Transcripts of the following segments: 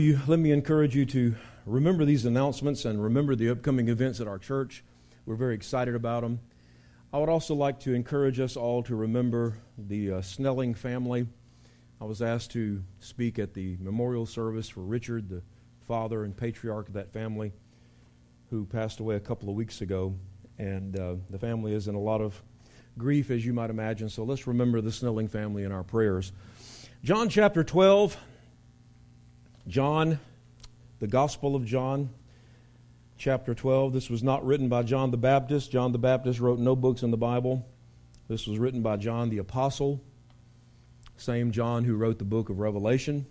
you, let me encourage you to remember these announcements and remember the upcoming events at our church. We're very excited about them. I would also like to encourage us all to remember the uh, Snelling family. I was asked to speak at the memorial service for Richard, the father and patriarch of that family, who passed away a couple of weeks ago. And uh, the family is in a lot of grief, as you might imagine. So let's remember the Snelling family in our prayers. John chapter 12. John, the Gospel of John, chapter 12. This was not written by John the Baptist. John the Baptist wrote no books in the Bible. This was written by John the Apostle, same John who wrote the book of Revelation.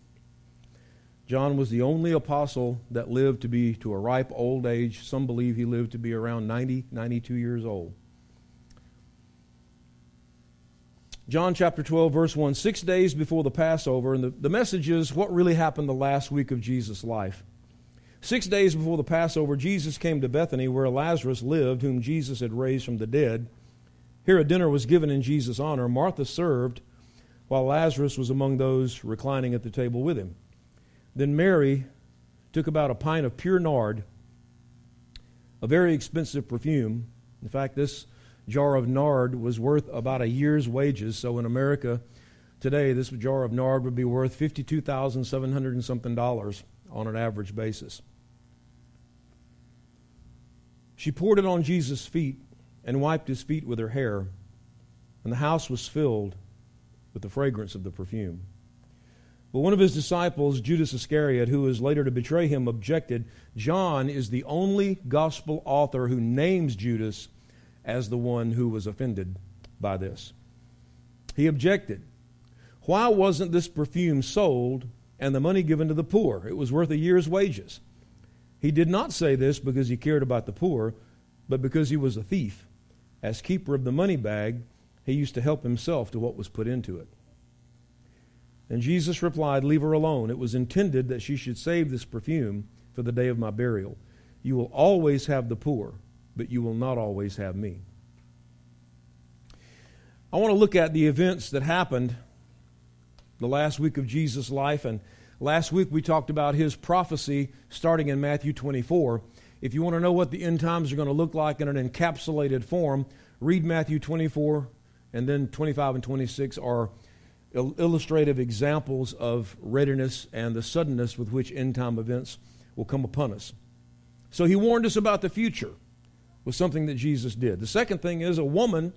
John was the only apostle that lived to be to a ripe old age. Some believe he lived to be around 90, 92 years old. John chapter 12, verse 1, six days before the Passover, and the, the message is what really happened the last week of Jesus' life. Six days before the Passover, Jesus came to Bethany where Lazarus lived, whom Jesus had raised from the dead. Here a dinner was given in Jesus' honor. Martha served, while Lazarus was among those reclining at the table with him. Then Mary took about a pint of pure nard, a very expensive perfume. In fact, this jar of nard was worth about a year's wages. So in America today, this jar of nard would be worth 52,700 and something dollars on an average basis. She poured it on Jesus' feet and wiped his feet with her hair, and the house was filled with the fragrance of the perfume. But one of his disciples, Judas Iscariot, who was later to betray him, objected. John is the only gospel author who names Judas as the one who was offended by this. He objected. Why wasn't this perfume sold and the money given to the poor? It was worth a year's wages. He did not say this because he cared about the poor, but because he was a thief. As keeper of the money bag, he used to help himself to what was put into it. And Jesus replied, Leave her alone. It was intended that she should save this perfume for the day of my burial. You will always have the poor but you will not always have me. I want to look at the events that happened the last week of Jesus' life. And last week we talked about his prophecy starting in Matthew 24. If you want to know what the end times are going to look like in an encapsulated form, read Matthew 24 and then 25 and 26 are illustrative examples of readiness and the suddenness with which end time events will come upon us. So he warned us about the future was something that Jesus did. The second thing is a woman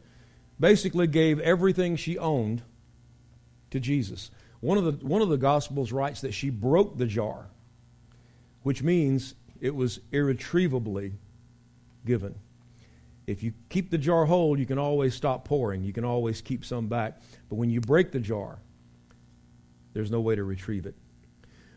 basically gave everything she owned to Jesus. One of the, one of the Gospels writes that she broke the jar, which means it was irretrievably given. If you keep the jar whole, you can always stop pouring. You can always keep some back. But when you break the jar, there's no way to retrieve it.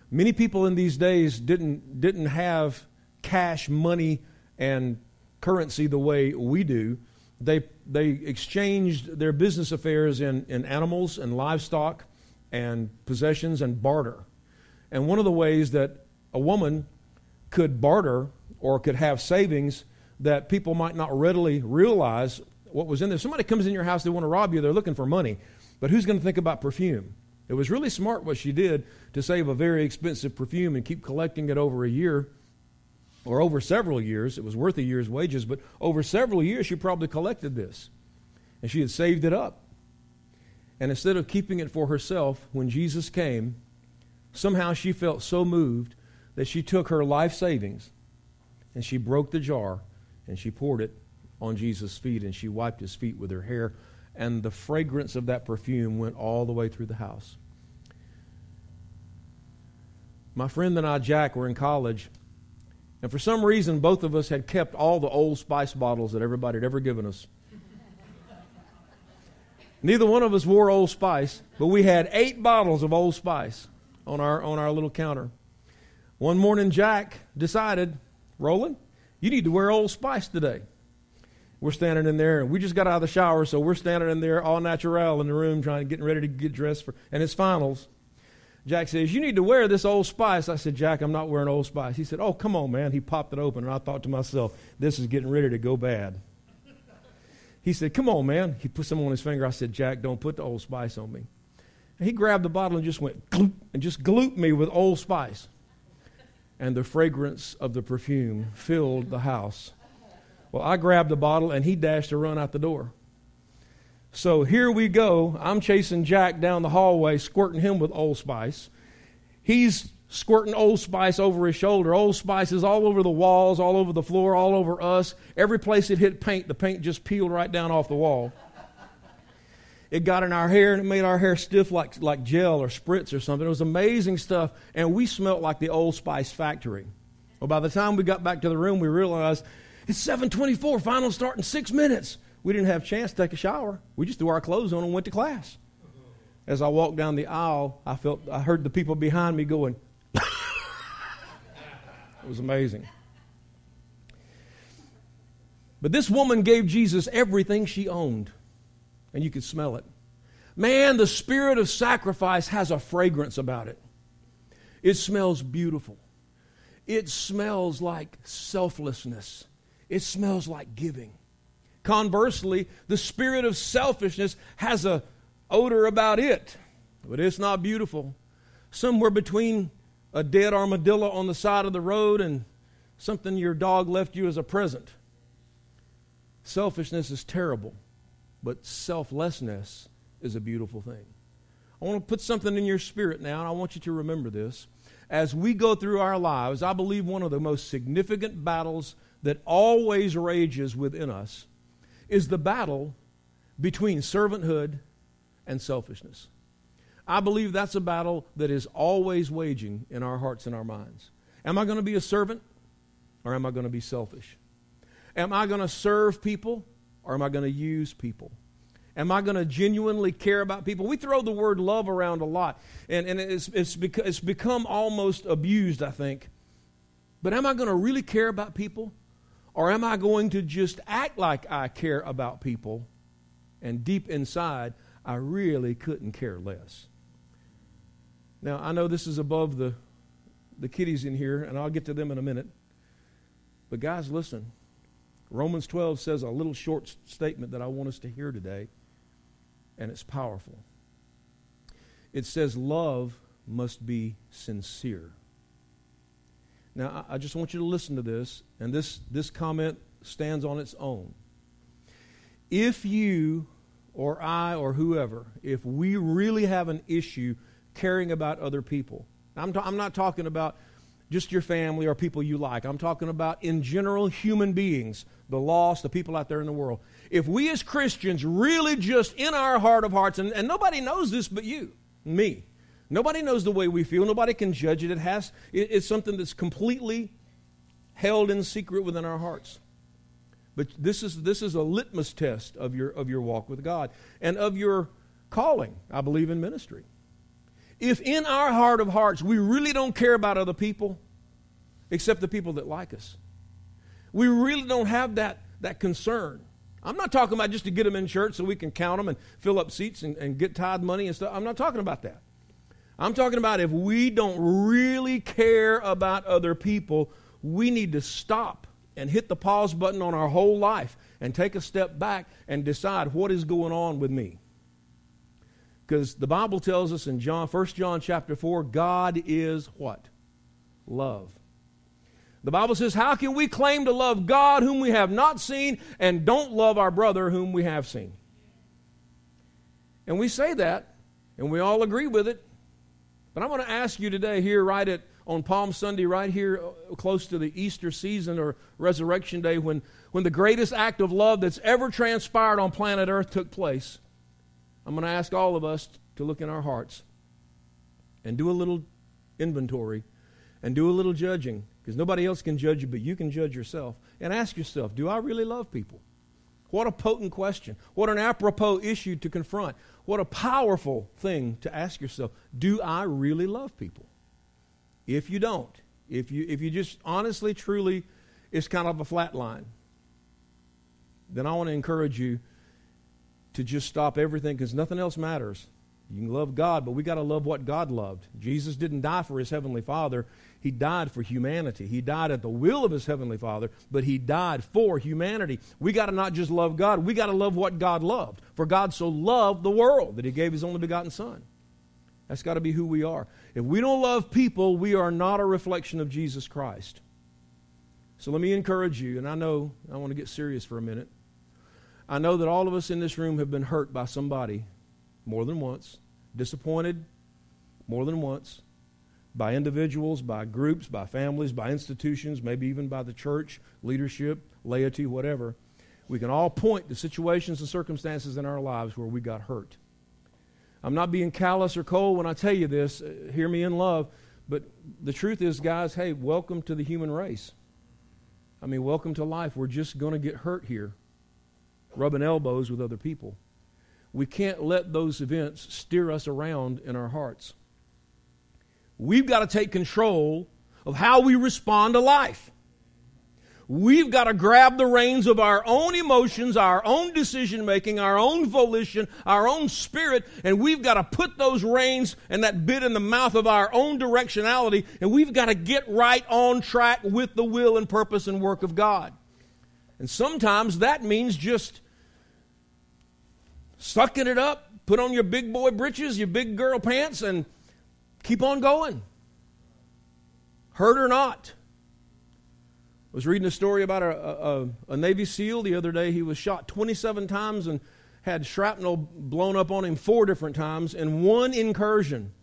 Many people in these days didn't, didn't have cash, money, and currency the way we do. They, they exchanged their business affairs in, in animals and livestock and possessions and barter. And one of the ways that a woman could barter or could have savings that people might not readily realize what was in there. Somebody comes in your house, they want to rob you, they're looking for money. But who's going to think about perfume? It was really smart what she did to save a very expensive perfume and keep collecting it over a year or over several years. It was worth a year's wages, but over several years, she probably collected this. And she had saved it up. And instead of keeping it for herself, when Jesus came, somehow she felt so moved that she took her life savings and she broke the jar and she poured it on Jesus' feet and she wiped his feet with her hair. And the fragrance of that perfume went all the way through the house. My friend and I, Jack, were in college and for some reason, both of us had kept all the old spice bottles that everybody had ever given us. Neither one of us wore Old Spice, but we had eight bottles of Old Spice on our, on our little counter. One morning, Jack decided, Roland, you need to wear Old Spice today. We're standing in there, and we just got out of the shower, so we're standing in there all natural in the room, trying getting ready to get dressed for, and it's finals. Jack says, You need to wear this Old Spice. I said, Jack, I'm not wearing Old Spice. He said, Oh, come on, man. He popped it open, and I thought to myself, This is getting ready to go bad. He said, Come on, man. He put some on his finger. I said, Jack, don't put the Old Spice on me. And he grabbed the bottle and just went gloop, and just glooped me with Old Spice. and the fragrance of the perfume filled the house. Well, I grabbed the bottle and he dashed to run out the door. So here we go. I'm chasing Jack down the hallway, squirting him with Old Spice. He's squirting Old Spice over his shoulder. Old Spice is all over the walls, all over the floor, all over us. Every place it hit paint, the paint just peeled right down off the wall. It got in our hair and it made our hair stiff like, like gel or spritz or something. It was amazing stuff, and we smelt like the Old Spice factory. Well, by the time we got back to the room, we realized it's 724, final start in six minutes. We didn't have a chance to take a shower. We just threw our clothes on and went to class. As I walked down the aisle, I felt I heard the people behind me going. it was amazing. But this woman gave Jesus everything she owned, and you could smell it. Man, the spirit of sacrifice has a fragrance about it. It smells beautiful. It smells like selflessness. It smells like giving. Conversely, the spirit of selfishness has a odor about it, but it's not beautiful. Somewhere between a dead armadillo on the side of the road and something your dog left you as a present. Selfishness is terrible, but selflessness is a beautiful thing. I want to put something in your spirit now, and I want you to remember this. As we go through our lives, I believe one of the most significant battles that always rages within us is the battle between servanthood and selfishness. I believe that's a battle that is always waging in our hearts and our minds. Am I going to be a servant or am I going to be selfish? Am I going to serve people or am I going to use people? Am I going to genuinely care about people? We throw the word love around a lot, and, and it's, it's, beca- it's become almost abused, I think. But am I going to really care about people? Or am I going to just act like I care about people and deep inside, I really couldn't care less? Now, I know this is above the, the kiddies in here, and I'll get to them in a minute. But, guys, listen. Romans 12 says a little short statement that I want us to hear today, and it's powerful. It says, Love must be sincere. Now, I just want you to listen to this, and this, this comment stands on its own. If you or I or whoever, if we really have an issue caring about other people, I'm, I'm not talking about just your family or people you like. I'm talking about, in general, human beings, the lost, the people out there in the world. If we as Christians really just in our heart of hearts, and, and nobody knows this but you, me, Nobody knows the way we feel. Nobody can judge it. It has, it, it's something that's completely held in secret within our hearts. But this is, this is a litmus test of your, of your walk with God and of your calling, I believe, in ministry. If in our heart of hearts we really don't care about other people except the people that like us, we really don't have that, that concern. I'm not talking about just to get them in church so we can count them and fill up seats and, and get tithe money and stuff. I'm not talking about that. I'm talking about if we don't really care about other people, we need to stop and hit the pause button on our whole life and take a step back and decide what is going on with me. Because the Bible tells us in John, 1 John chapter 4, God is what? Love. The Bible says, How can we claim to love God whom we have not seen and don't love our brother whom we have seen? And we say that, and we all agree with it, but I'm going to ask you today, here, right at on Palm Sunday, right here, uh, close to the Easter season or Resurrection Day, when, when the greatest act of love that's ever transpired on planet Earth took place. I'm going to ask all of us to look in our hearts and do a little inventory and do a little judging because nobody else can judge you, but you can judge yourself. And ask yourself, do I really love people? What a potent question. What an apropos issue to confront. What a powerful thing to ask yourself. Do I really love people? If you don't, if you, if you just honestly, truly, it's kind of a flat line, then I want to encourage you to just stop everything because nothing else matters. You can love God, but we got to love what God loved. Jesus didn't die for his heavenly Father. He died for humanity. He died at the will of his heavenly Father, but he died for humanity. We got to not just love God, we got to love what God loved. For God so loved the world that he gave his only begotten Son. That's got to be who we are. If we don't love people, we are not a reflection of Jesus Christ. So let me encourage you, and I know I want to get serious for a minute. I know that all of us in this room have been hurt by somebody more than once, disappointed more than once, by individuals, by groups, by families, by institutions, maybe even by the church, leadership, laity, whatever. We can all point to situations and circumstances in our lives where we got hurt. I'm not being callous or cold when I tell you this. Uh, hear me in love. But the truth is, guys, hey, welcome to the human race. I mean, welcome to life. We're just going to get hurt here, rubbing elbows with other people. We can't let those events steer us around in our hearts. We've got to take control of how we respond to life. We've got to grab the reins of our own emotions, our own decision making, our own volition, our own spirit, and we've got to put those reins and that bit in the mouth of our own directionality, and we've got to get right on track with the will and purpose and work of God. And sometimes that means just sucking it up, put on your big boy britches, your big girl pants, and keep on going. Hurt or not I was reading a story about a, a, a, Navy SEAL the other day. He was shot 27 times and had shrapnel blown up on him four different times in one incursion.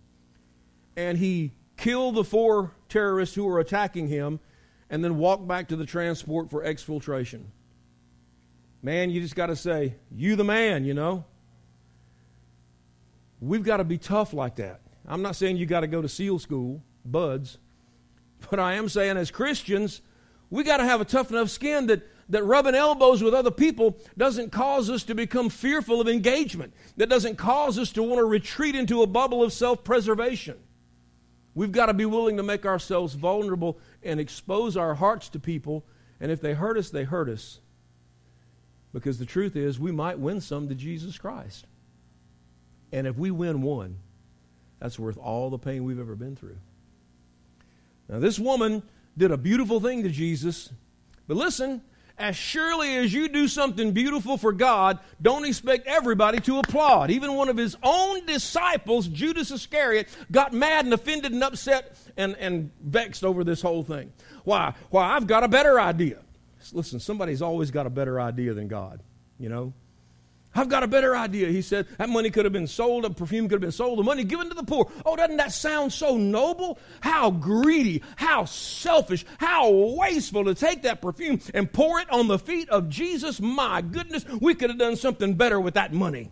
And he killed the four terrorists who were attacking him and then walked back to the transport for exfiltration. Man, you just got to say, you the man, you know. We've got to be tough like that. I'm not saying you got to go to SEAL school, buds, but I am saying as Christians, we got to have a tough enough skin that, that rubbing elbows with other people doesn't cause us to become fearful of engagement, that doesn't cause us to want to retreat into a bubble of self preservation. We've got to be willing to make ourselves vulnerable and expose our hearts to people. And if they hurt us, they hurt us. Because the truth is, we might win some to Jesus Christ. And if we win one, that's worth all the pain we've ever been through. Now, this woman did a beautiful thing to Jesus. But listen, as surely as you do something beautiful for God, don't expect everybody to applaud. Even one of his own disciples, Judas Iscariot, got mad and offended and upset and, and vexed over this whole thing. Why? Why, I've got a better idea. Listen, somebody's always got a better idea than God, you know? I've got a better idea. He said that money could have been sold, a perfume could have been sold, the money given to the poor. Oh, doesn't that sound so noble? How greedy, how selfish, how wasteful to take that perfume and pour it on the feet of Jesus. My goodness, we could have done something better with that money.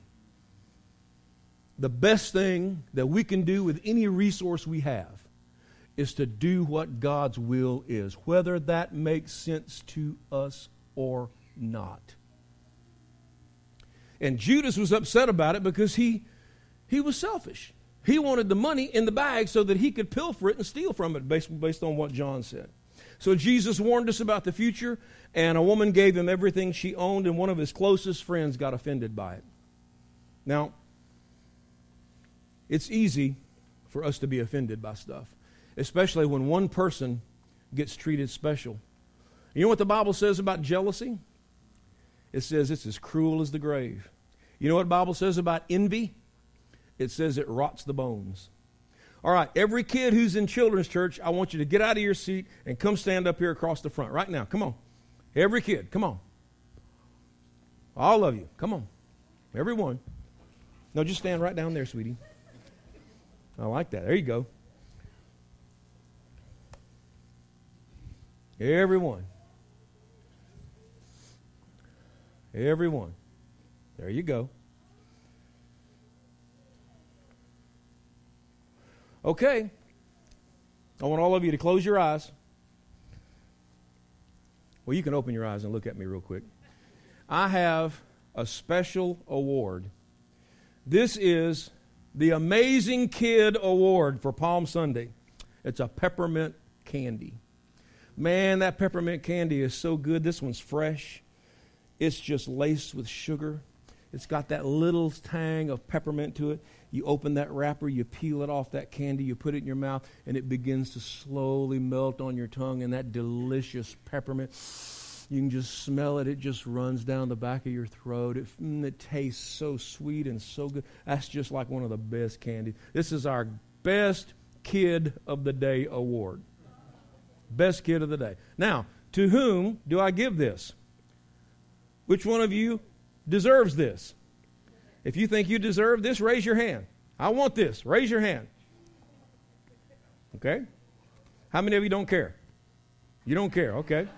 The best thing that we can do with any resource we have is to do what God's will is, whether that makes sense to us or not. And Judas was upset about it because he, he was selfish. He wanted the money in the bag so that he could pilfer it and steal from it, based, based on what John said. So Jesus warned us about the future, and a woman gave him everything she owned, and one of his closest friends got offended by it. Now, it's easy for us to be offended by stuff, especially when one person gets treated special. You know what the Bible says about jealousy? It says it's as cruel as the grave. You know what the Bible says about envy? It says it rots the bones. All right, every kid who's in children's church, I want you to get out of your seat and come stand up here across the front right now. Come on. Every kid, come on. All of you, come on. Everyone. No, just stand right down there, sweetie. I like that. There you go. Everyone. Everyone. There you go. Okay. I want all of you to close your eyes. Well, you can open your eyes and look at me real quick. I have a special award. This is the Amazing Kid Award for Palm Sunday. It's a peppermint candy. Man, that peppermint candy is so good. This one's fresh. It's just laced with sugar. It's got that little tang of peppermint to it. You open that wrapper, you peel it off that candy, you put it in your mouth, and it begins to slowly melt on your tongue, and that delicious peppermint. You can just smell it. It just runs down the back of your throat. It, mm, it tastes so sweet and so good. That's just like one of the best candies. This is our best kid of the day award. Best kid of the day. Now, to whom do I give this? Which one of you deserves this? If you think you deserve this, raise your hand. I want this. Raise your hand. Okay? How many of you don't care? You don't care, okay?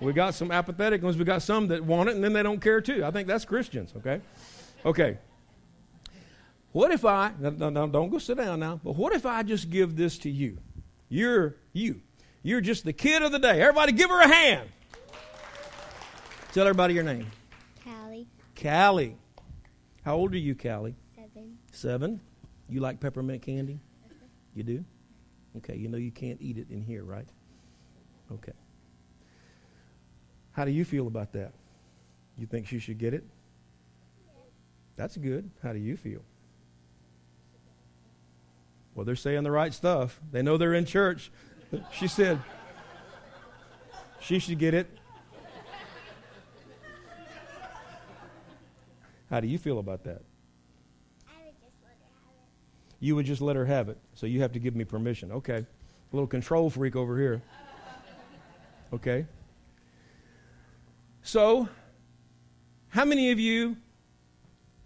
We got some apathetic ones. We got some that want it and then they don't care too. I think that's Christians, okay? Okay. What if I, no, no, don't go sit down now, but what if I just give this to you? You're you. You're just the kid of the day. Everybody give her a hand. Tell everybody your name. Callie. Callie. How old are you, Callie? Seven. Seven. You like peppermint candy? You do? Okay, you know you can't eat it in here, right? Okay. How do you feel about that? You think she should get it? That's good. How do you feel? Well, they're saying the right stuff. They know they're in church. She said she should get it. How do you feel about that? I would just let her have it. You would just let her have it. So you have to give me permission. Okay. A little control freak over here. Okay. So, how many of you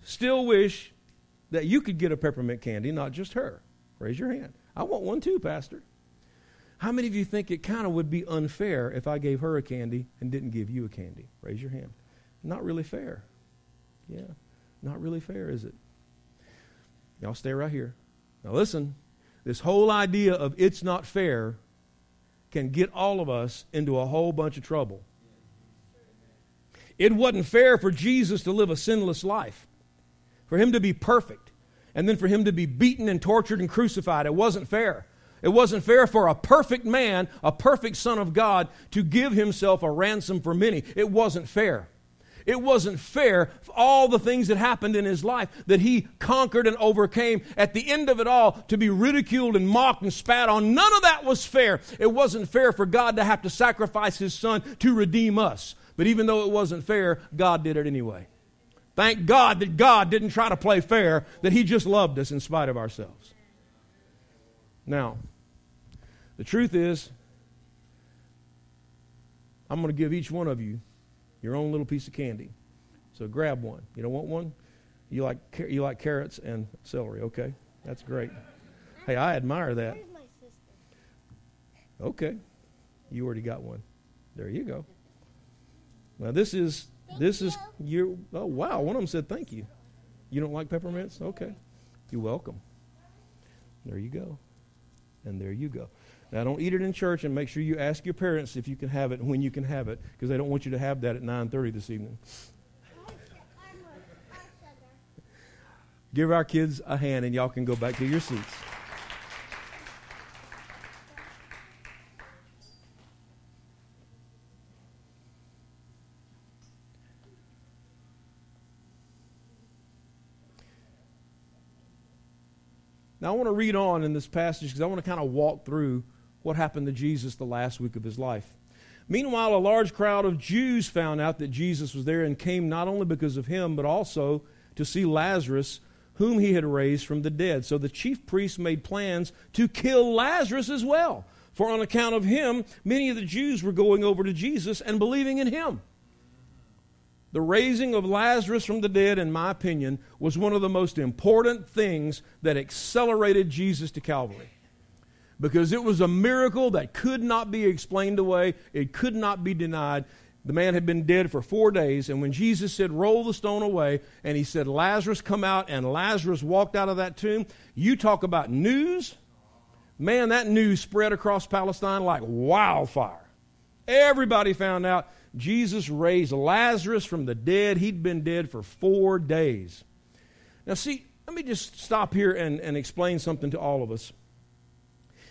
still wish that you could get a peppermint candy, not just her? Raise your hand. I want one too, Pastor. How many of you think it kind of would be unfair if I gave her a candy and didn't give you a candy? Raise your hand. Not really fair. Yeah, not really fair, is it? Y'all stay right here. Now, listen, this whole idea of it's not fair can get all of us into a whole bunch of trouble. It wasn't fair for Jesus to live a sinless life, for him to be perfect, and then for him to be beaten and tortured and crucified. It wasn't fair. It wasn't fair for a perfect man, a perfect Son of God, to give himself a ransom for many. It wasn't fair. It wasn't fair, all the things that happened in his life that he conquered and overcame. At the end of it all, to be ridiculed and mocked and spat on, none of that was fair. It wasn't fair for God to have to sacrifice his son to redeem us. But even though it wasn't fair, God did it anyway. Thank God that God didn't try to play fair, that he just loved us in spite of ourselves. Now, the truth is, I'm going to give each one of you your own little piece of candy. So grab one. You don't want one? You like you like carrots and celery, okay? That's great. Hey, I admire that. Okay. You already got one. There you go. Now this is this is your oh wow, one of them said thank you. You don't like peppermints? Okay. You're welcome. There you go. And there you go. Now, don't eat it in church, and make sure you ask your parents if you can have it and when you can have it, because they don't want you to have that at 9:30 this evening. Give our kids a hand, and y'all can go back to your seats. Now, I want to read on in this passage because I want to kind of walk through what happened to Jesus the last week of his life. Meanwhile, a large crowd of Jews found out that Jesus was there and came not only because of him, but also to see Lazarus, whom he had raised from the dead. So the chief priests made plans to kill Lazarus as well. For on account of him, many of the Jews were going over to Jesus and believing in him. The raising of Lazarus from the dead, in my opinion, was one of the most important things that accelerated Jesus to Calvary because it was a miracle that could not be explained away, it could not be denied. The man had been dead for four days, and when Jesus said, Roll the stone away, and he said, Lazarus, come out, and Lazarus walked out of that tomb, you talk about news. Man, that news spread across Palestine like wildfire. Everybody found out Jesus raised Lazarus from the dead. He'd been dead for four days. Now, see, let me just stop here and, and explain something to all of us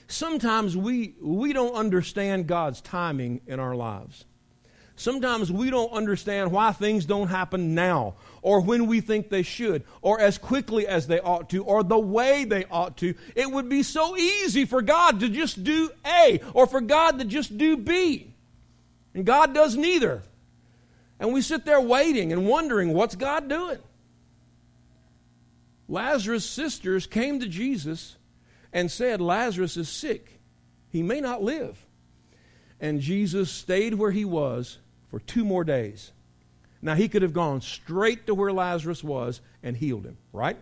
sometimes we, we don't understand God's timing in our lives. Sometimes we don't understand why things don't happen now, or when we think they should, or as quickly as they ought to, or the way they ought to. It would be so easy for God to just do A, or for God to just do B. And God does neither. And we sit there waiting and wondering, what's God doing? Lazarus' sisters came to Jesus and said, Lazarus is sick. He may not live. And Jesus stayed where he was for two more days. Now, he could have gone straight to where Lazarus was and healed him, right?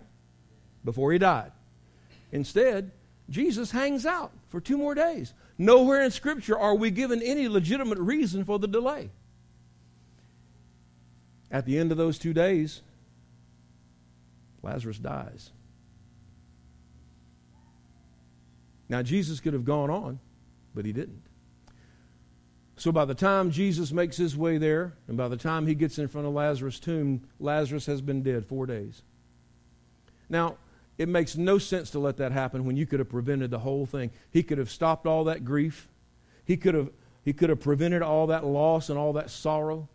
Before he died. Instead, Jesus hangs out for two more days. Nowhere in Scripture are we given any legitimate reason for the delay. At the end of those two days, Lazarus dies. Now, Jesus could have gone on, but he didn't. So by the time Jesus makes his way there, and by the time he gets in front of Lazarus' tomb, Lazarus has been dead four days. Now, it makes no sense to let that happen when you could have prevented the whole thing. He could have stopped all that grief. He could have, he could have prevented all that loss and all that sorrow.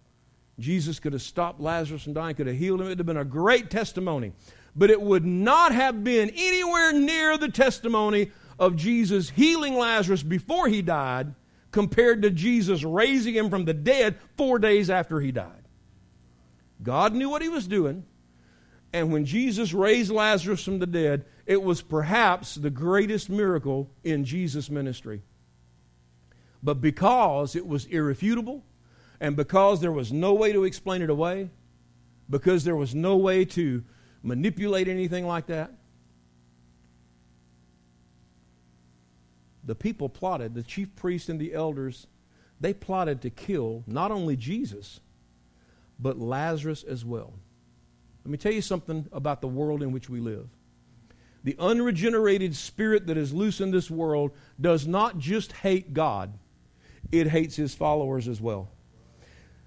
Jesus could have stopped Lazarus from dying, could have healed him. It would have been a great testimony. But it would not have been anywhere near the testimony of Jesus healing Lazarus before he died compared to Jesus raising him from the dead four days after he died. God knew what he was doing. And when Jesus raised Lazarus from the dead, it was perhaps the greatest miracle in Jesus' ministry. But because it was irrefutable, and because there was no way to explain it away, because there was no way to manipulate anything like that, the people plotted, the chief priests and the elders, they plotted to kill not only Jesus, but Lazarus as well. Let me tell you something about the world in which we live. The unregenerated spirit that is loose in this world does not just hate God, it hates his followers as well.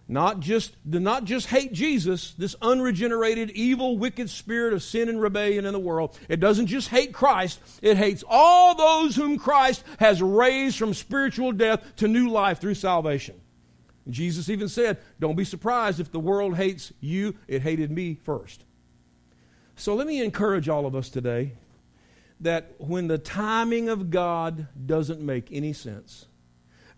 Not just, do not just hate Jesus, this unregenerated, evil, wicked spirit of sin and rebellion in the world. It doesn't just hate Christ, it hates all those whom Christ has raised from spiritual death to new life through salvation. Jesus even said, Don't be surprised if the world hates you, it hated me first. So let me encourage all of us today that when the timing of God doesn't make any sense,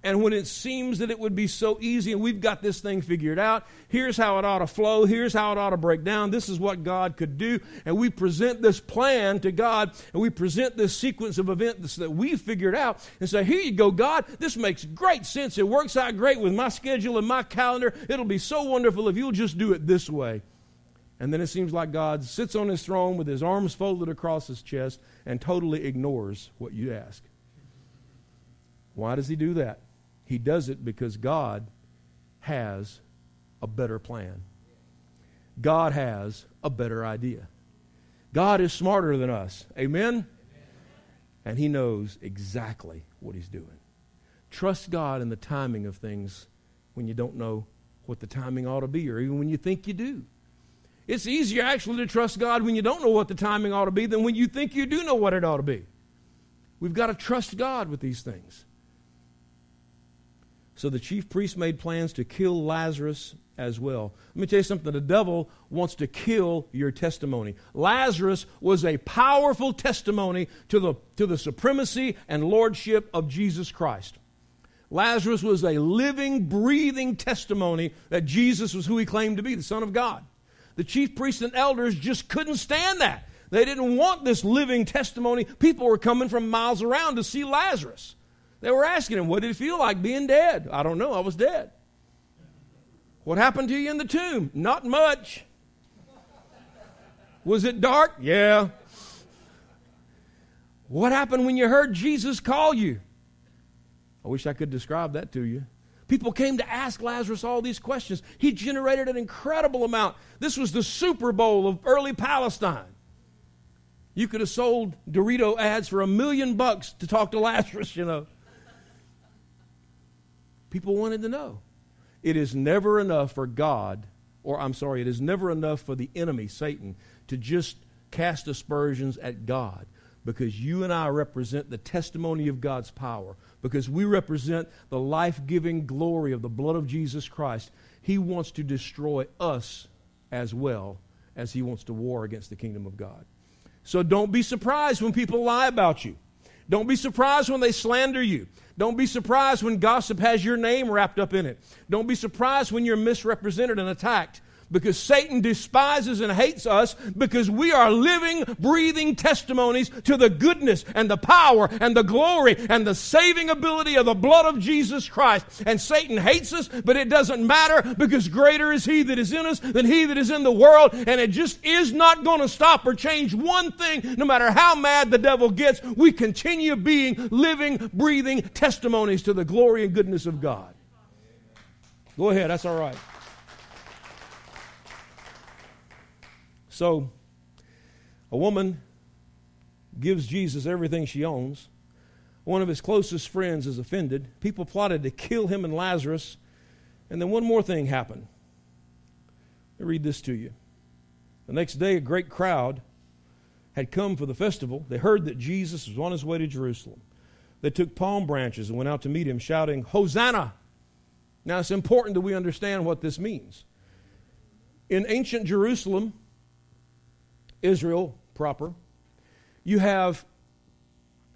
and when it seems that it would be so easy and we've got this thing figured out, here's how it ought to flow, here's how it ought to break down, this is what God could do, and we present this plan to God and we present this sequence of events that we figured out and say, Here you go, God, this makes great sense. It works out great with my schedule and my calendar. It'll be so wonderful if you'll just do it this way. And then it seems like God sits on his throne with his arms folded across his chest and totally ignores what you ask. Why does he do that? He does it because God has a better plan. God has a better idea. God is smarter than us. Amen? And He knows exactly what He's doing. Trust God in the timing of things when you don't know what the timing ought to be, or even when you think you do. It's easier actually to trust God when you don't know what the timing ought to be than when you think you do know what it ought to be. We've got to trust God with these things. So the chief priests made plans to kill Lazarus as well. Let me tell you something the devil wants to kill your testimony. Lazarus was a powerful testimony to the, to the supremacy and lordship of Jesus Christ. Lazarus was a living, breathing testimony that Jesus was who he claimed to be, the Son of God. The chief priests and elders just couldn't stand that. They didn't want this living testimony. People were coming from miles around to see Lazarus. They were asking him, What did it feel like being dead? I don't know. I was dead. What happened to you in the tomb? Not much. Was it dark? Yeah. What happened when you heard Jesus call you? I wish I could describe that to you. People came to ask Lazarus all these questions. He generated an incredible amount. This was the Super Bowl of early Palestine. You could have sold Dorito ads for a million bucks to talk to Lazarus, you know. People wanted to know. It is never enough for God, or I'm sorry, it is never enough for the enemy, Satan, to just cast aspersions at God because you and I represent the testimony of God's power, because we represent the life giving glory of the blood of Jesus Christ. He wants to destroy us as well as he wants to war against the kingdom of God. So don't be surprised when people lie about you. Don't be surprised when they slander you. Don't be surprised when gossip has your name wrapped up in it. Don't be surprised when you're misrepresented and attacked because Satan despises and hates us because we are living, breathing testimonies to the goodness and the power and the glory and the saving ability of the blood of Jesus Christ. And Satan hates us, but it doesn't matter because greater is he that is in us than he that is in the world. And it just is not going to stop or change one thing, no matter how mad the devil gets. We continue being living, breathing testimonies to the glory and goodness of God. Go ahead, that's all right. So, a woman gives Jesus everything she owns. One of his closest friends is offended. People plotted to kill him and Lazarus. And then one more thing happened. Let me read this to you. The next day, a great crowd had come for the festival. They heard that Jesus was on his way to Jerusalem. They took palm branches and went out to meet him, shouting, Hosanna! Now, it's important that we understand what this means. In ancient Jerusalem, Israel proper, you have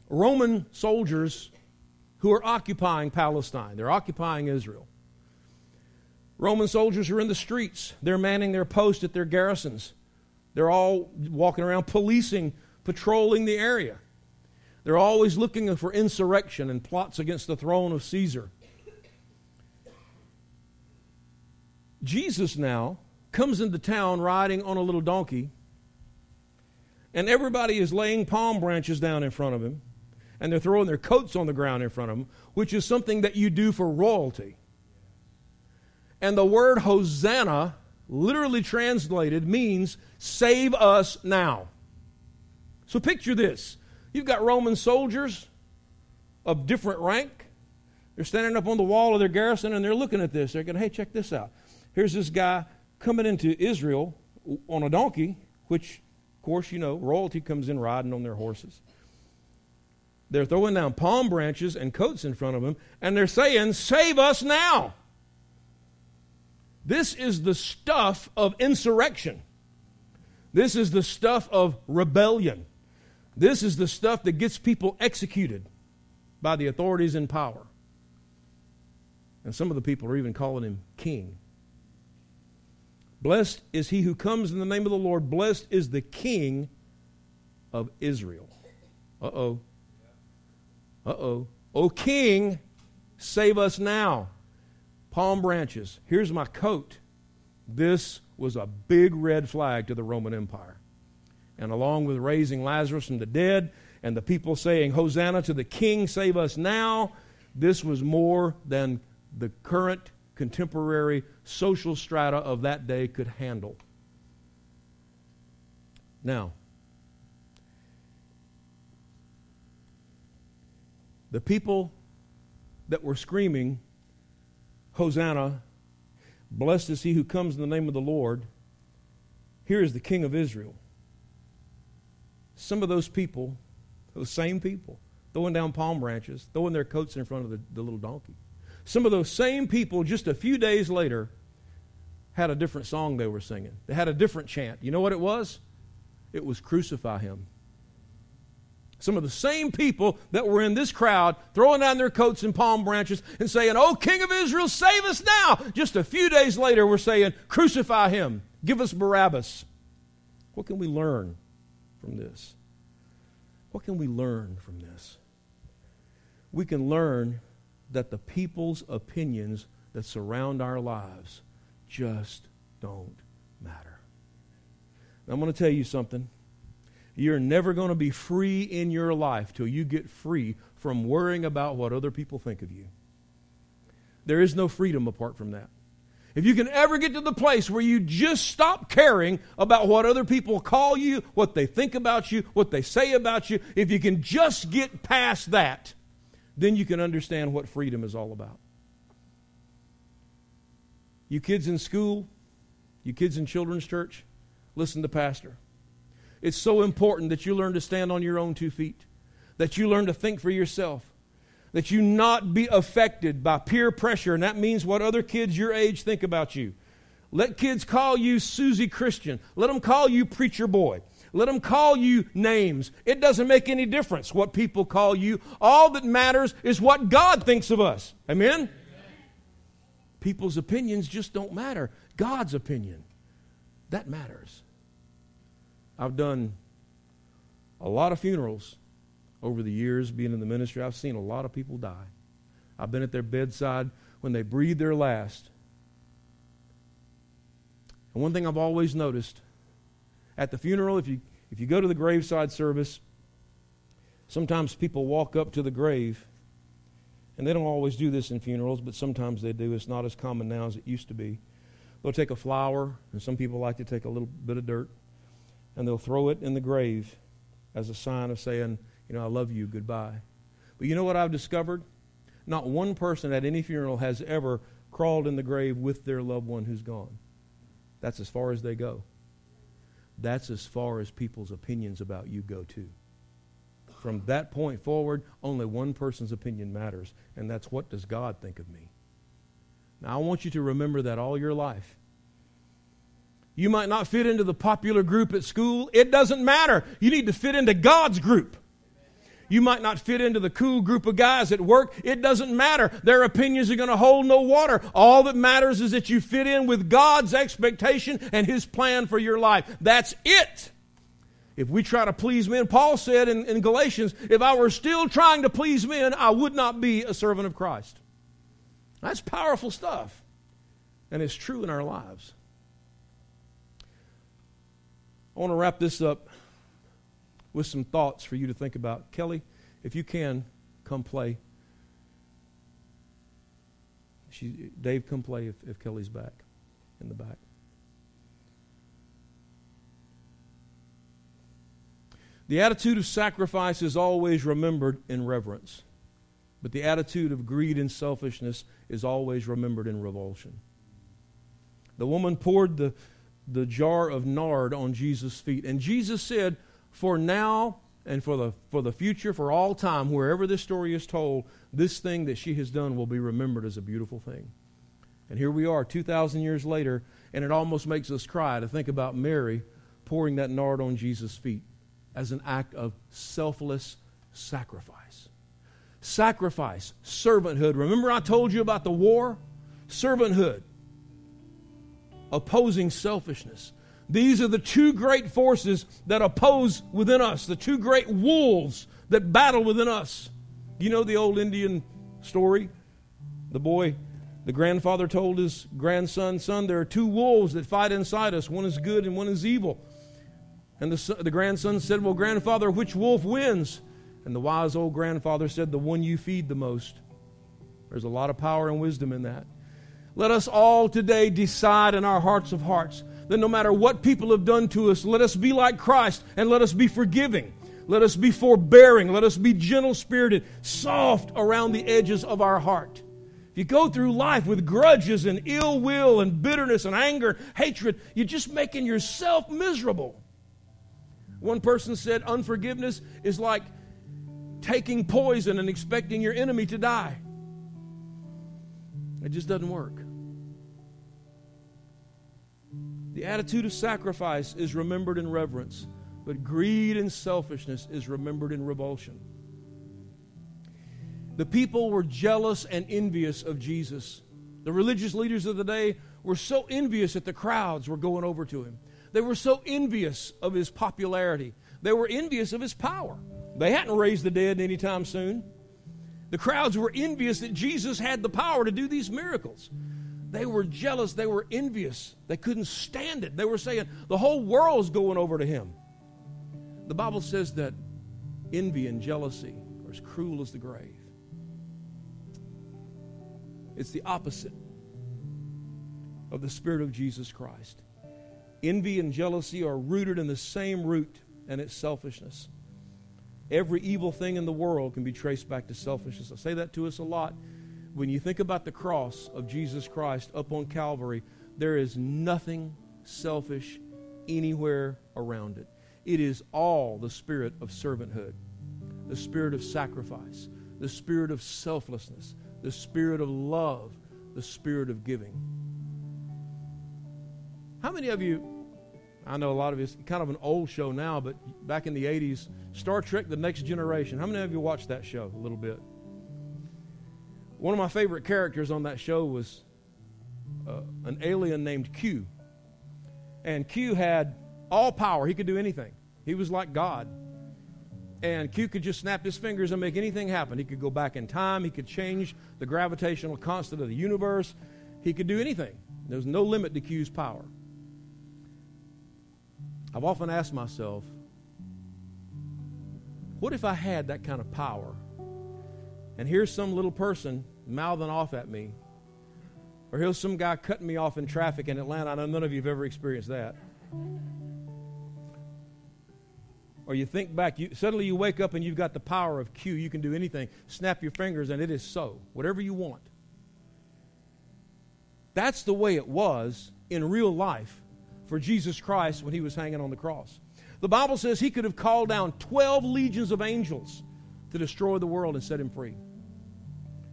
Roman soldiers who are occupying Palestine. They're occupying Israel. Roman soldiers are in the streets. They're manning their post at their garrisons. They're all walking around policing, patrolling the area. They're always looking for insurrection and plots against the throne of Caesar. Jesus now comes into town riding on a little donkey and everybody is laying palm branches down in front of him, and they're throwing their coats on the ground in front of him, which is something that you do for royalty. And the word Hosanna, literally translated, means save us now. So picture this you've got Roman soldiers of different rank. They're standing up on the wall of their garrison and they're looking at this. They're going, hey, check this out. Here's this guy coming into Israel on a donkey, which of course, you know, royalty comes in riding on their horses. They're throwing down palm branches and coats in front of them, and they're saying, Save us now. This is the stuff of insurrection. This is the stuff of rebellion. This is the stuff that gets people executed by the authorities in power. And some of the people are even calling him king. Blessed is he who comes in the name of the Lord. Blessed is the King of Israel. Uh oh. Uh oh. O King, save us now. Palm branches. Here's my coat. This was a big red flag to the Roman Empire. And along with raising Lazarus from the dead and the people saying, Hosanna to the King, save us now, this was more than the current contemporary social strata of that day could handle. Now, the people that were screaming, Hosanna, blessed is he who comes in the name of the Lord, here is the King of Israel. Some of those people, those same people, throwing down palm branches, throwing their coats in front of the, the little donkey. Some of those same people, just a few days later, had a different song they were singing. They had a different chant. You know what it was? It was Crucify Him. Some of the same people that were in this crowd throwing down their coats and palm branches and saying, Oh, King of Israel, save us now. Just a few days later, we're saying, Crucify him. Give us Barabbas. What can we learn from this? What can we learn from this? We can learn that the people's opinions that surround our lives just don't matter. Now, I'm going to tell you something. You're never going to be free in your life till you get free from worrying about what other people think of you. There is no freedom apart from that. If you can ever get to the place where you just stop caring about what other people call you, what they think about you, what they say about you, if you can just get past that, then you can understand what freedom is all about. You kids in school, you kids in children's church, listen to Pastor. It's so important that you learn to stand on your own two feet, that you learn to think for yourself, that you not be affected by peer pressure, and that means what other kids your age think about you. Let kids call you Susie Christian. Let them call you preacher boy. Let them call you names. It doesn't make any difference what people call you. All that matters is what God thinks of us. Amen? Amen. People's opinions just don't matter. God's opinion, that matters. I've done a lot of funerals over the years being in the ministry. I've seen a lot of people die. I've been at their bedside when they breathe their last. And one thing I've always noticed at the funeral, if you, if you go to the graveside service, sometimes people walk up to the grave, and they don't always do this in funerals, but sometimes they do. It's not as common now as it used to be. They'll take a flower, and some people like to take a little bit of dirt, and they'll throw it in the grave as a sign of saying, you know, I love you, goodbye. But you know what I've discovered? Not one person at any funeral has ever crawled in the grave with their loved one who's gone. That's as far as they go. That's as far as people's opinions about you go, too. From that point forward, only one person's opinion matters, and that's what does God think of me? Now, I want you to remember that all your life. You might not fit into the popular group at school. It doesn't matter. You need to fit into God's group. You might not fit into the cool group of guys at work. It doesn't matter. Their opinions are going to hold no water. All that matters is that you fit in with God's expectation and His plan for your life. That's it. If we try to please men, Paul said in, in Galatians, if I were still trying to please men, I would not be a servant of Christ. That's powerful stuff. And it's true in our lives. I want to wrap this up with some thoughts for you to think about. Kelly, if you can, come play. She, Dave, come play if, if Kelly's back in the back. The attitude of sacrifice is always remembered in reverence, but the attitude of greed and selfishness is always remembered in revulsion. The woman poured the, the jar of nard on Jesus' feet, and Jesus said, for now and for the, for the future, for all time, wherever this story is told, this thing that she has done will be remembered as a beautiful thing. And here we are, 2,000 years later, and it almost makes us cry to think about Mary pouring that nard on Jesus' feet as an act of selfless sacrifice. Sacrifice, servanthood. Remember, I told you about the war? Servanthood, opposing selfishness. These are the two great forces that oppose within us, the two great wolves that battle within us. You know the old Indian story? The boy, the grandfather told his grandson, Son, there are two wolves that fight inside us. One is good and one is evil. And the, the grandson said, Well, grandfather, which wolf wins? And the wise old grandfather said, The one you feed the most. There's a lot of power and wisdom in that. Let us all today decide in our hearts of hearts that no matter what people have done to us, let us be like Christ and let us be forgiving. Let us be forbearing. Let us be gentle spirited, soft around the edges of our heart. If you go through life with grudges and ill will and bitterness and anger, hatred, you're just making yourself miserable. One person said unforgiveness is like taking poison and expecting your enemy to die. It just doesn't work. The attitude of sacrifice is remembered in reverence, but greed and selfishness is remembered in revulsion. The people were jealous and envious of Jesus. The religious leaders of the day were so envious that the crowds were going over to him. They were so envious of his popularity. They were envious of his power. They hadn't raised the dead anytime soon. The crowds were envious that Jesus had the power to do these miracles. They were jealous. They were envious. They couldn't stand it. They were saying, the whole world's going over to him. The Bible says that envy and jealousy are as cruel as the grave. It's the opposite of the Spirit of Jesus Christ. Envy and jealousy are rooted in the same root, and it's selfishness. Every evil thing in the world can be traced back to selfishness. I say that to us a lot when you think about the cross of Jesus Christ up on Calvary, there is nothing selfish anywhere around it. It is all the spirit of servanthood, the spirit of sacrifice, the spirit of selflessness, the spirit of love, the spirit of giving. How many of you, I know a lot of you, it's kind of an old show now, but back in the 80s, Star Trek The Next Generation. How many of you watched that show a little bit? One of my favorite characters on that show was uh, an alien named Q. And Q had all power, he could do anything. He was like God. And Q could just snap his fingers and make anything happen. He could go back in time, he could change the gravitational constant of the universe, he could do anything. There was no limit to Q's power. I've often asked myself, what if I had that kind of power? And here's some little person mouthing off at me. Or here's some guy cutting me off in traffic in Atlanta. I know none of you have ever experienced that. Or you think back, you, suddenly you wake up and you've got the power of Q. You can do anything. Snap your fingers and it is so. Whatever you want. That's the way it was in real life for Jesus Christ when he was hanging on the cross. The Bible says he could have called down 12 legions of angels to destroy the world and set him free.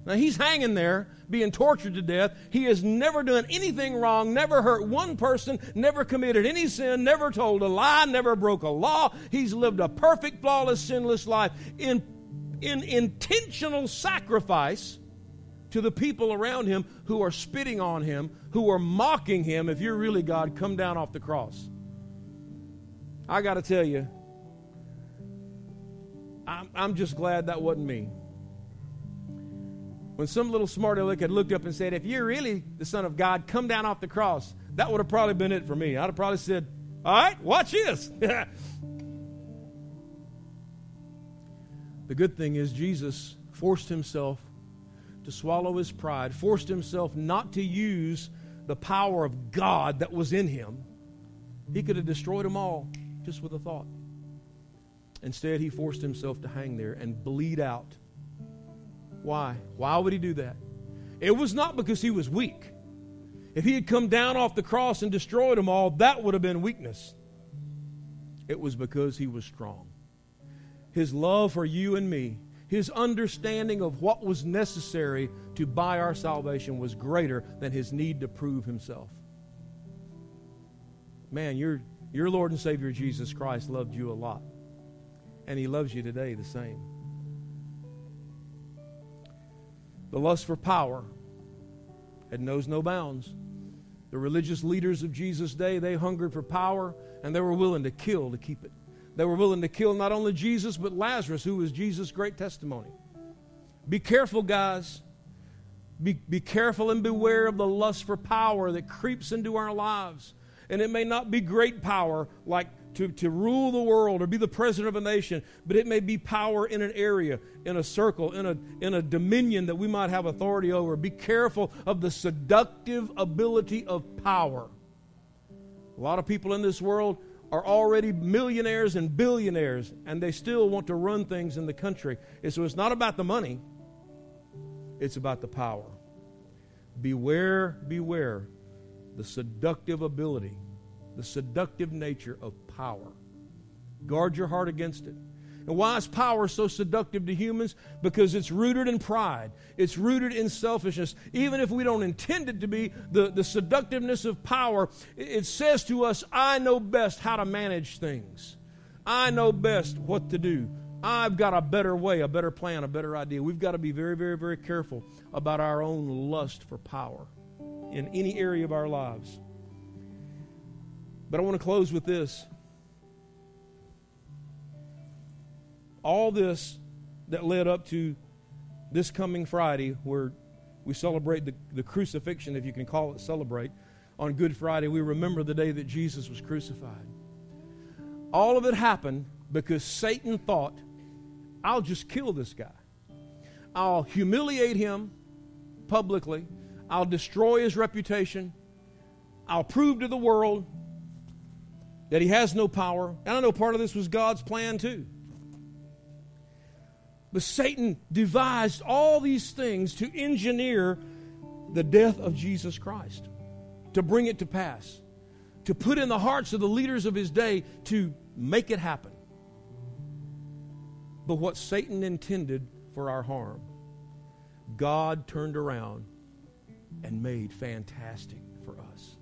Now he's hanging there, being tortured to death. He has never done anything wrong, never hurt one person, never committed any sin, never told a lie, never broke a law. He's lived a perfect, flawless, sinless life in, in intentional sacrifice to the people around him who are spitting on him, who are mocking him. If you're really God, come down off the cross. I got to tell you, I'm, I'm just glad that wasn't me. When some little smart aleck had looked up and said, If you're really the Son of God, come down off the cross, that would have probably been it for me. I'd have probably said, All right, watch this. the good thing is, Jesus forced himself to swallow his pride, forced himself not to use the power of God that was in him. He could have destroyed them all just with a thought. Instead, he forced himself to hang there and bleed out. Why? Why would he do that? It was not because he was weak. If he had come down off the cross and destroyed them all, that would have been weakness. It was because he was strong. His love for you and me, his understanding of what was necessary to buy our salvation was greater than his need to prove himself. Man, you're your Lord and Savior Jesus Christ loved you a lot. And He loves you today the same. The lust for power it knows no bounds. The religious leaders of Jesus' day, they hungered for power and they were willing to kill to keep it. They were willing to kill not only Jesus, but Lazarus, who was Jesus' great testimony. Be careful, guys. Be, be careful and beware of the lust for power that creeps into our lives. And it may not be great power like to, to rule the world or be the president of a nation, but it may be power in an area, in a circle, in a, in a dominion that we might have authority over. Be careful of the seductive ability of power. A lot of people in this world are already millionaires and billionaires, and they still want to run things in the country. And so it's not about the money, it's about the power. Beware, beware the seductive ability, the seductive nature of power. Guard your heart against it. And why is power so seductive to humans? Because it's rooted in pride. It's rooted in selfishness. Even if we don't intend it to be, the, the seductiveness of power, it says to us, I know best how to manage things. I know best what to do. I've got a better way, a better plan, a better idea. We've got to be very, very, very careful about our own lust for power in any area of our lives. But I want to close with this. All this that led up to this coming Friday, where we celebrate the, the crucifixion, if you can call it celebrate, on Good Friday, we remember the day that Jesus was crucified. All of it happened because Satan thought, I'll just kill this guy. I'll humiliate him publicly. I'll destroy his reputation. I'll prove to the world that he has no power. And I know part of this was God's plan too. But Satan devised all these things to engineer the death of Jesus Christ, to bring it to pass, to put in the hearts of the leaders of his day to make it happen. But what Satan intended for our harm, God turned around and made fantastic for us.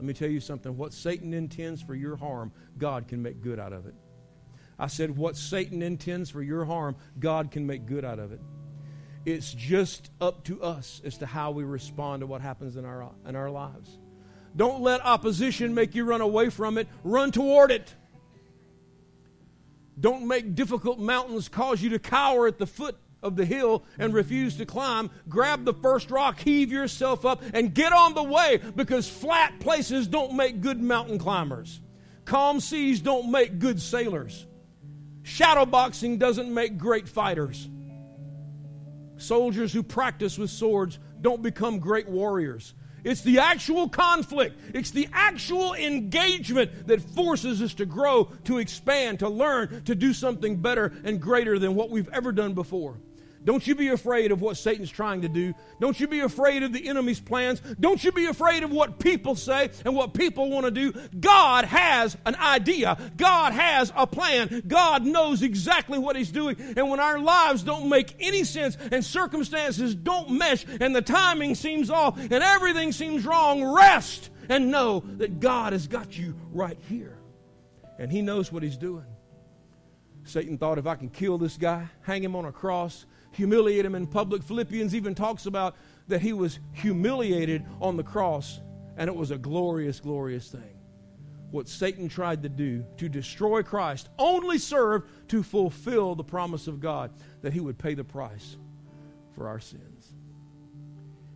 Let me tell you something. What Satan intends for your harm, God can make good out of it. I said, what Satan intends for your harm, God can make good out of it. It's just up to us as to how we respond to what happens in our, in our lives. Don't let opposition make you run away from it, run toward it. Don't make difficult mountains cause you to cower at the foot of the hill and refuse to climb. Grab the first rock, heave yourself up, and get on the way because flat places don't make good mountain climbers. Calm seas don't make good sailors. Shadowboxing doesn't make great fighters. Soldiers who practice with swords don't become great warriors. It's the actual conflict, it's the actual engagement that forces us to grow, to expand, to learn, to do something better and greater than what we've ever done before. Don't you be afraid of what Satan's trying to do. Don't you be afraid of the enemy's plans. Don't you be afraid of what people say and what people want to do. God has an idea. God has a plan. God knows exactly what He's doing. And when our lives don't make any sense and circumstances don't mesh and the timing seems off and everything seems wrong, rest and know that God has got you right here. And He knows what He's doing. Satan thought if I can kill this guy, hang him on a cross, humiliate him in public. Philippians even talks about that he was humiliated on the cross, and it was a glorious, glorious thing. What Satan tried to do to destroy Christ only served to fulfill the promise of God that he would pay the price for our sins.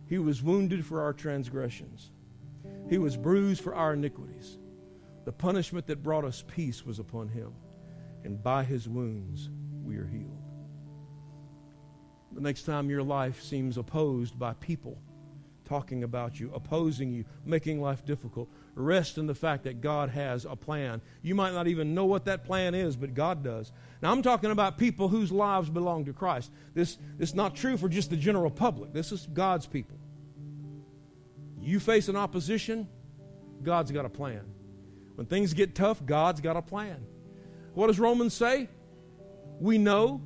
He was wounded for our transgressions, he was bruised for our iniquities. The punishment that brought us peace was upon him, and by his wounds we are healed. The next time your life seems opposed by people talking about you, opposing you, making life difficult, rest in the fact that God has a plan. You might not even know what that plan is, but God does. Now, I'm talking about people whose lives belong to Christ. This, this is not true for just the general public, this is God's people. You face an opposition, God's got a plan. When things get tough, God's got a plan. What does Romans say? We know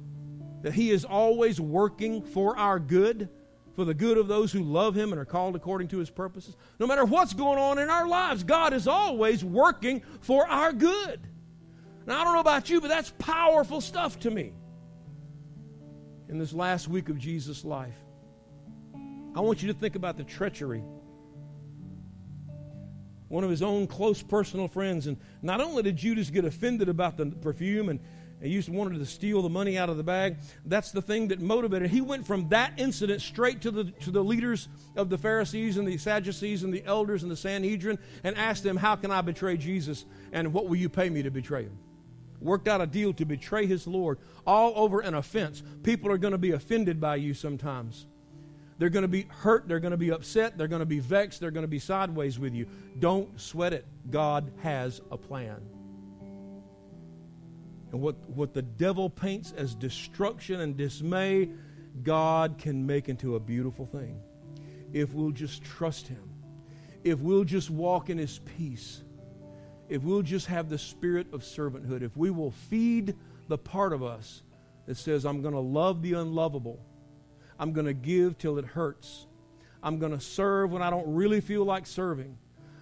that He is always working for our good, for the good of those who love Him and are called according to His purposes. No matter what's going on in our lives, God is always working for our good. Now, I don't know about you, but that's powerful stuff to me. In this last week of Jesus' life, I want you to think about the treachery. One of his own close personal friends, and not only did Judas get offended about the perfume and he used wanted to steal the money out of the bag. That's the thing that motivated. He went from that incident straight to the to the leaders of the Pharisees and the Sadducees and the elders and the Sanhedrin and asked them, "How can I betray Jesus? And what will you pay me to betray him?" Worked out a deal to betray his Lord, all over an offense. People are going to be offended by you sometimes. They're going to be hurt. They're going to be upset. They're going to be vexed. They're going to be sideways with you. Don't sweat it. God has a plan. And what, what the devil paints as destruction and dismay, God can make into a beautiful thing. If we'll just trust Him, if we'll just walk in His peace, if we'll just have the spirit of servanthood, if we will feed the part of us that says, I'm going to love the unlovable, I'm going to give till it hurts, I'm going to serve when I don't really feel like serving.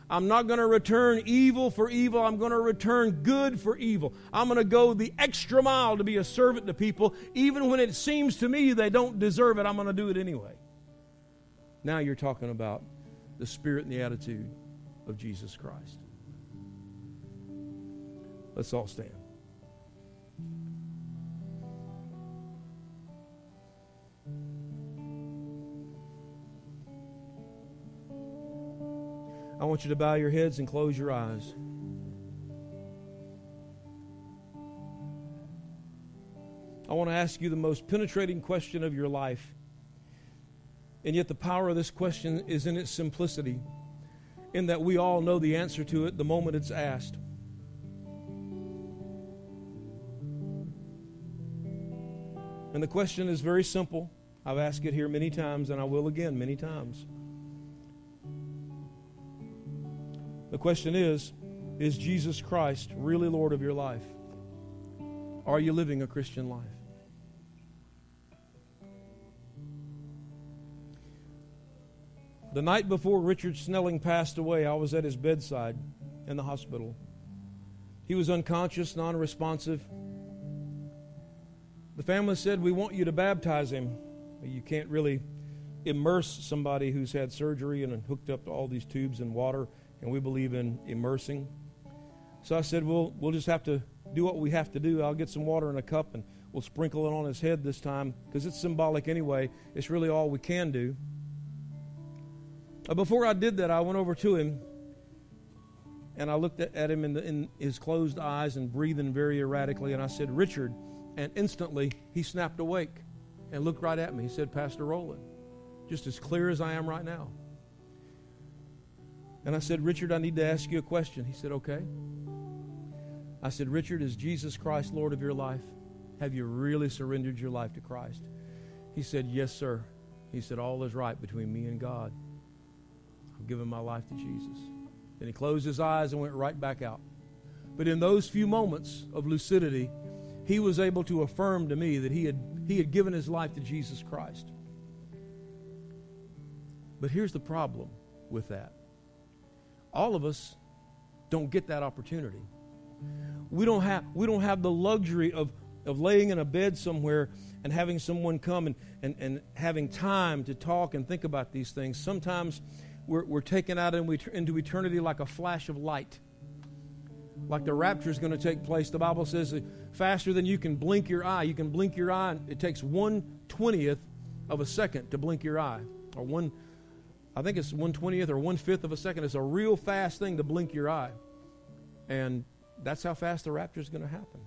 I'm not going to return evil for evil. I'm going to return good for evil. I'm going to go the extra mile to be a servant to people, even when it seems to me they don't deserve it. I'm going to do it anyway. Now you're talking about the spirit and the attitude of Jesus Christ. Let's all stand. I want you to bow your heads and close your eyes. I want to ask you the most penetrating question of your life. And yet, the power of this question is in its simplicity, in that we all know the answer to it the moment it's asked. And the question is very simple. I've asked it here many times, and I will again many times. The question is Is Jesus Christ really Lord of your life? Are you living a Christian life? The night before Richard Snelling passed away, I was at his bedside in the hospital. He was unconscious, non responsive. The family said, We want you to baptize him. You can't really immerse somebody who's had surgery and hooked up to all these tubes and water, and we believe in immersing. So I said, Well, we'll just have to do what we have to do. I'll get some water in a cup and we'll sprinkle it on his head this time because it's symbolic anyway. It's really all we can do. Uh, before I did that, I went over to him and I looked at him in, the, in his closed eyes and breathing very erratically, and I said, Richard. And instantly he snapped awake and looked right at me. He said, Pastor Roland, just as clear as I am right now. And I said, Richard, I need to ask you a question. He said, Okay. I said, Richard, is Jesus Christ Lord of your life? Have you really surrendered your life to Christ? He said, Yes, sir. He said, All is right between me and God. I've given my life to Jesus. Then he closed his eyes and went right back out. But in those few moments of lucidity, he was able to affirm to me that he had, he had given his life to Jesus Christ. But here's the problem with that all of us don't get that opportunity. We don't have, we don't have the luxury of, of laying in a bed somewhere and having someone come and, and, and having time to talk and think about these things. Sometimes we're, we're taken out into eternity like a flash of light. Like the rapture is going to take place. The Bible says faster than you can blink your eye. You can blink your eye, it takes one twentieth of a second to blink your eye. Or one, I think it's one twentieth or one fifth of a second. It's a real fast thing to blink your eye. And that's how fast the rapture is going to happen.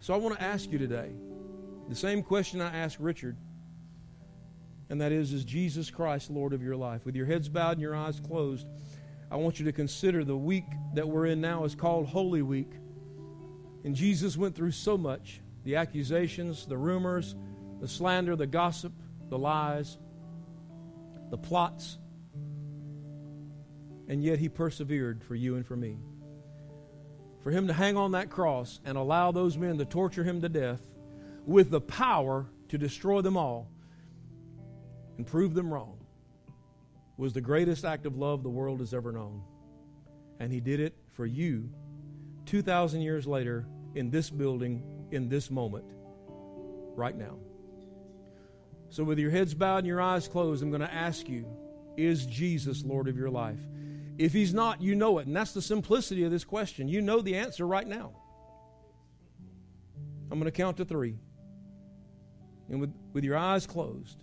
So I want to ask you today the same question I asked Richard, and that is Is Jesus Christ Lord of your life? With your heads bowed and your eyes closed, I want you to consider the week that we're in now is called Holy Week. And Jesus went through so much the accusations, the rumors, the slander, the gossip, the lies, the plots. And yet he persevered for you and for me for him to hang on that cross and allow those men to torture him to death with the power to destroy them all and prove them wrong was the greatest act of love the world has ever known. And he did it for you 2,000 years later in this building, in this moment, right now. So, with your heads bowed and your eyes closed, I'm going to ask you Is Jesus Lord of your life? If he's not, you know it. And that's the simplicity of this question. You know the answer right now. I'm going to count to three. And with, with your eyes closed,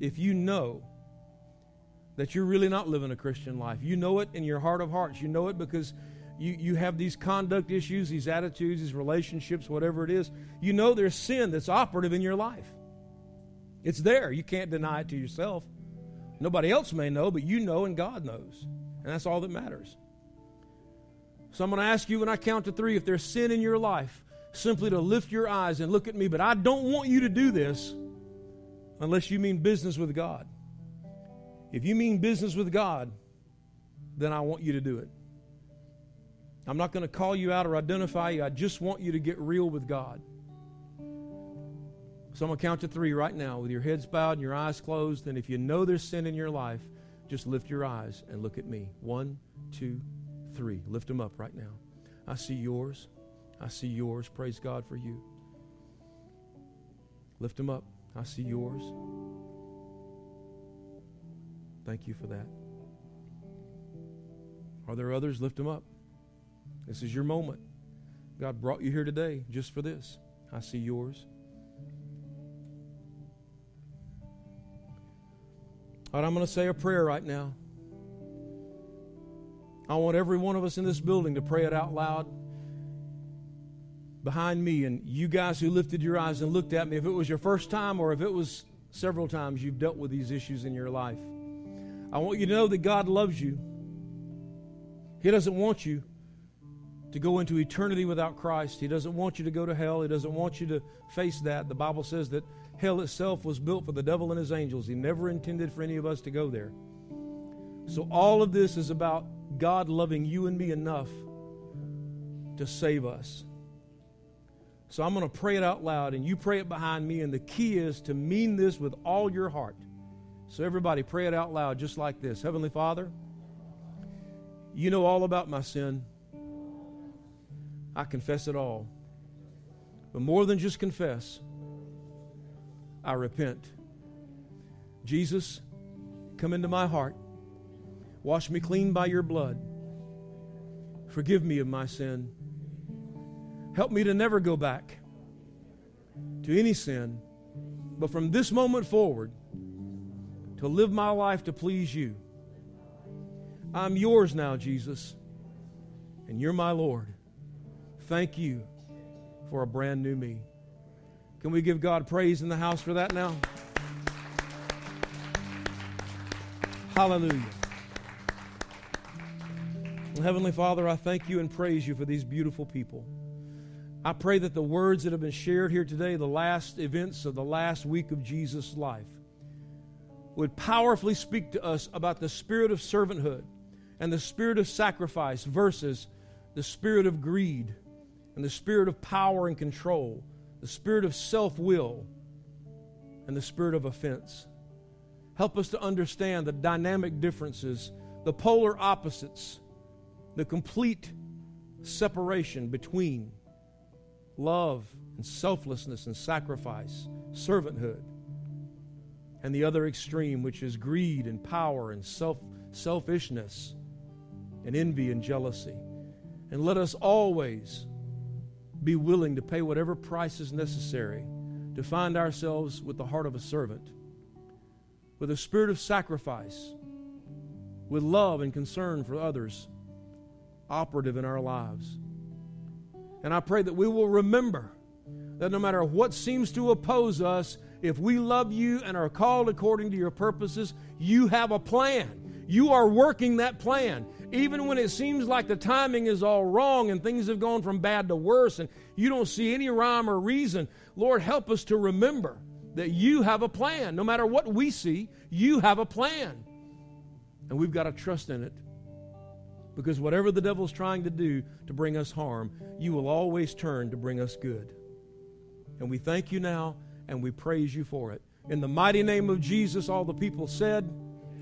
if you know that you're really not living a Christian life, you know it in your heart of hearts. You know it because you, you have these conduct issues, these attitudes, these relationships, whatever it is. You know there's sin that's operative in your life. It's there. You can't deny it to yourself. Nobody else may know, but you know and God knows. And that's all that matters. So I'm going to ask you when I count to three if there's sin in your life, simply to lift your eyes and look at me. But I don't want you to do this unless you mean business with God. If you mean business with God, then I want you to do it. I'm not going to call you out or identify you. I just want you to get real with God. So I'm going to count to three right now with your heads bowed and your eyes closed. And if you know there's sin in your life, just lift your eyes and look at me. One, two, three. Lift them up right now. I see yours. I see yours. Praise God for you. Lift them up. I see yours. Thank you for that. Are there others? Lift them up. This is your moment. God brought you here today just for this. I see yours. Right, I'm going to say a prayer right now. I want every one of us in this building to pray it out loud behind me. And you guys who lifted your eyes and looked at me, if it was your first time or if it was several times you've dealt with these issues in your life, I want you to know that God loves you. He doesn't want you to go into eternity without Christ. He doesn't want you to go to hell. He doesn't want you to face that. The Bible says that Hell itself was built for the devil and his angels. He never intended for any of us to go there. So, all of this is about God loving you and me enough to save us. So, I'm going to pray it out loud, and you pray it behind me. And the key is to mean this with all your heart. So, everybody, pray it out loud just like this Heavenly Father, you know all about my sin. I confess it all. But more than just confess, I repent. Jesus, come into my heart. Wash me clean by your blood. Forgive me of my sin. Help me to never go back to any sin, but from this moment forward, to live my life to please you. I'm yours now, Jesus, and you're my Lord. Thank you for a brand new me. Can we give God praise in the house for that now? Hallelujah. Heavenly Father, I thank you and praise you for these beautiful people. I pray that the words that have been shared here today, the last events of the last week of Jesus' life, would powerfully speak to us about the spirit of servanthood and the spirit of sacrifice versus the spirit of greed and the spirit of power and control, the spirit of self will, and the spirit of offense. Help us to understand the dynamic differences, the polar opposites, the complete separation between love and selflessness and sacrifice, servanthood, and the other extreme, which is greed and power and self, selfishness and envy and jealousy. And let us always be willing to pay whatever price is necessary to find ourselves with the heart of a servant, with a spirit of sacrifice, with love and concern for others operative in our lives. And I pray that we will remember that no matter what seems to oppose us, if we love you and are called according to your purposes, you have a plan. You are working that plan. Even when it seems like the timing is all wrong and things have gone from bad to worse and you don't see any rhyme or reason, Lord, help us to remember that you have a plan. No matter what we see, you have a plan. And we've got to trust in it. Because whatever the devil's trying to do to bring us harm, you will always turn to bring us good. And we thank you now and we praise you for it. In the mighty name of Jesus, all the people said,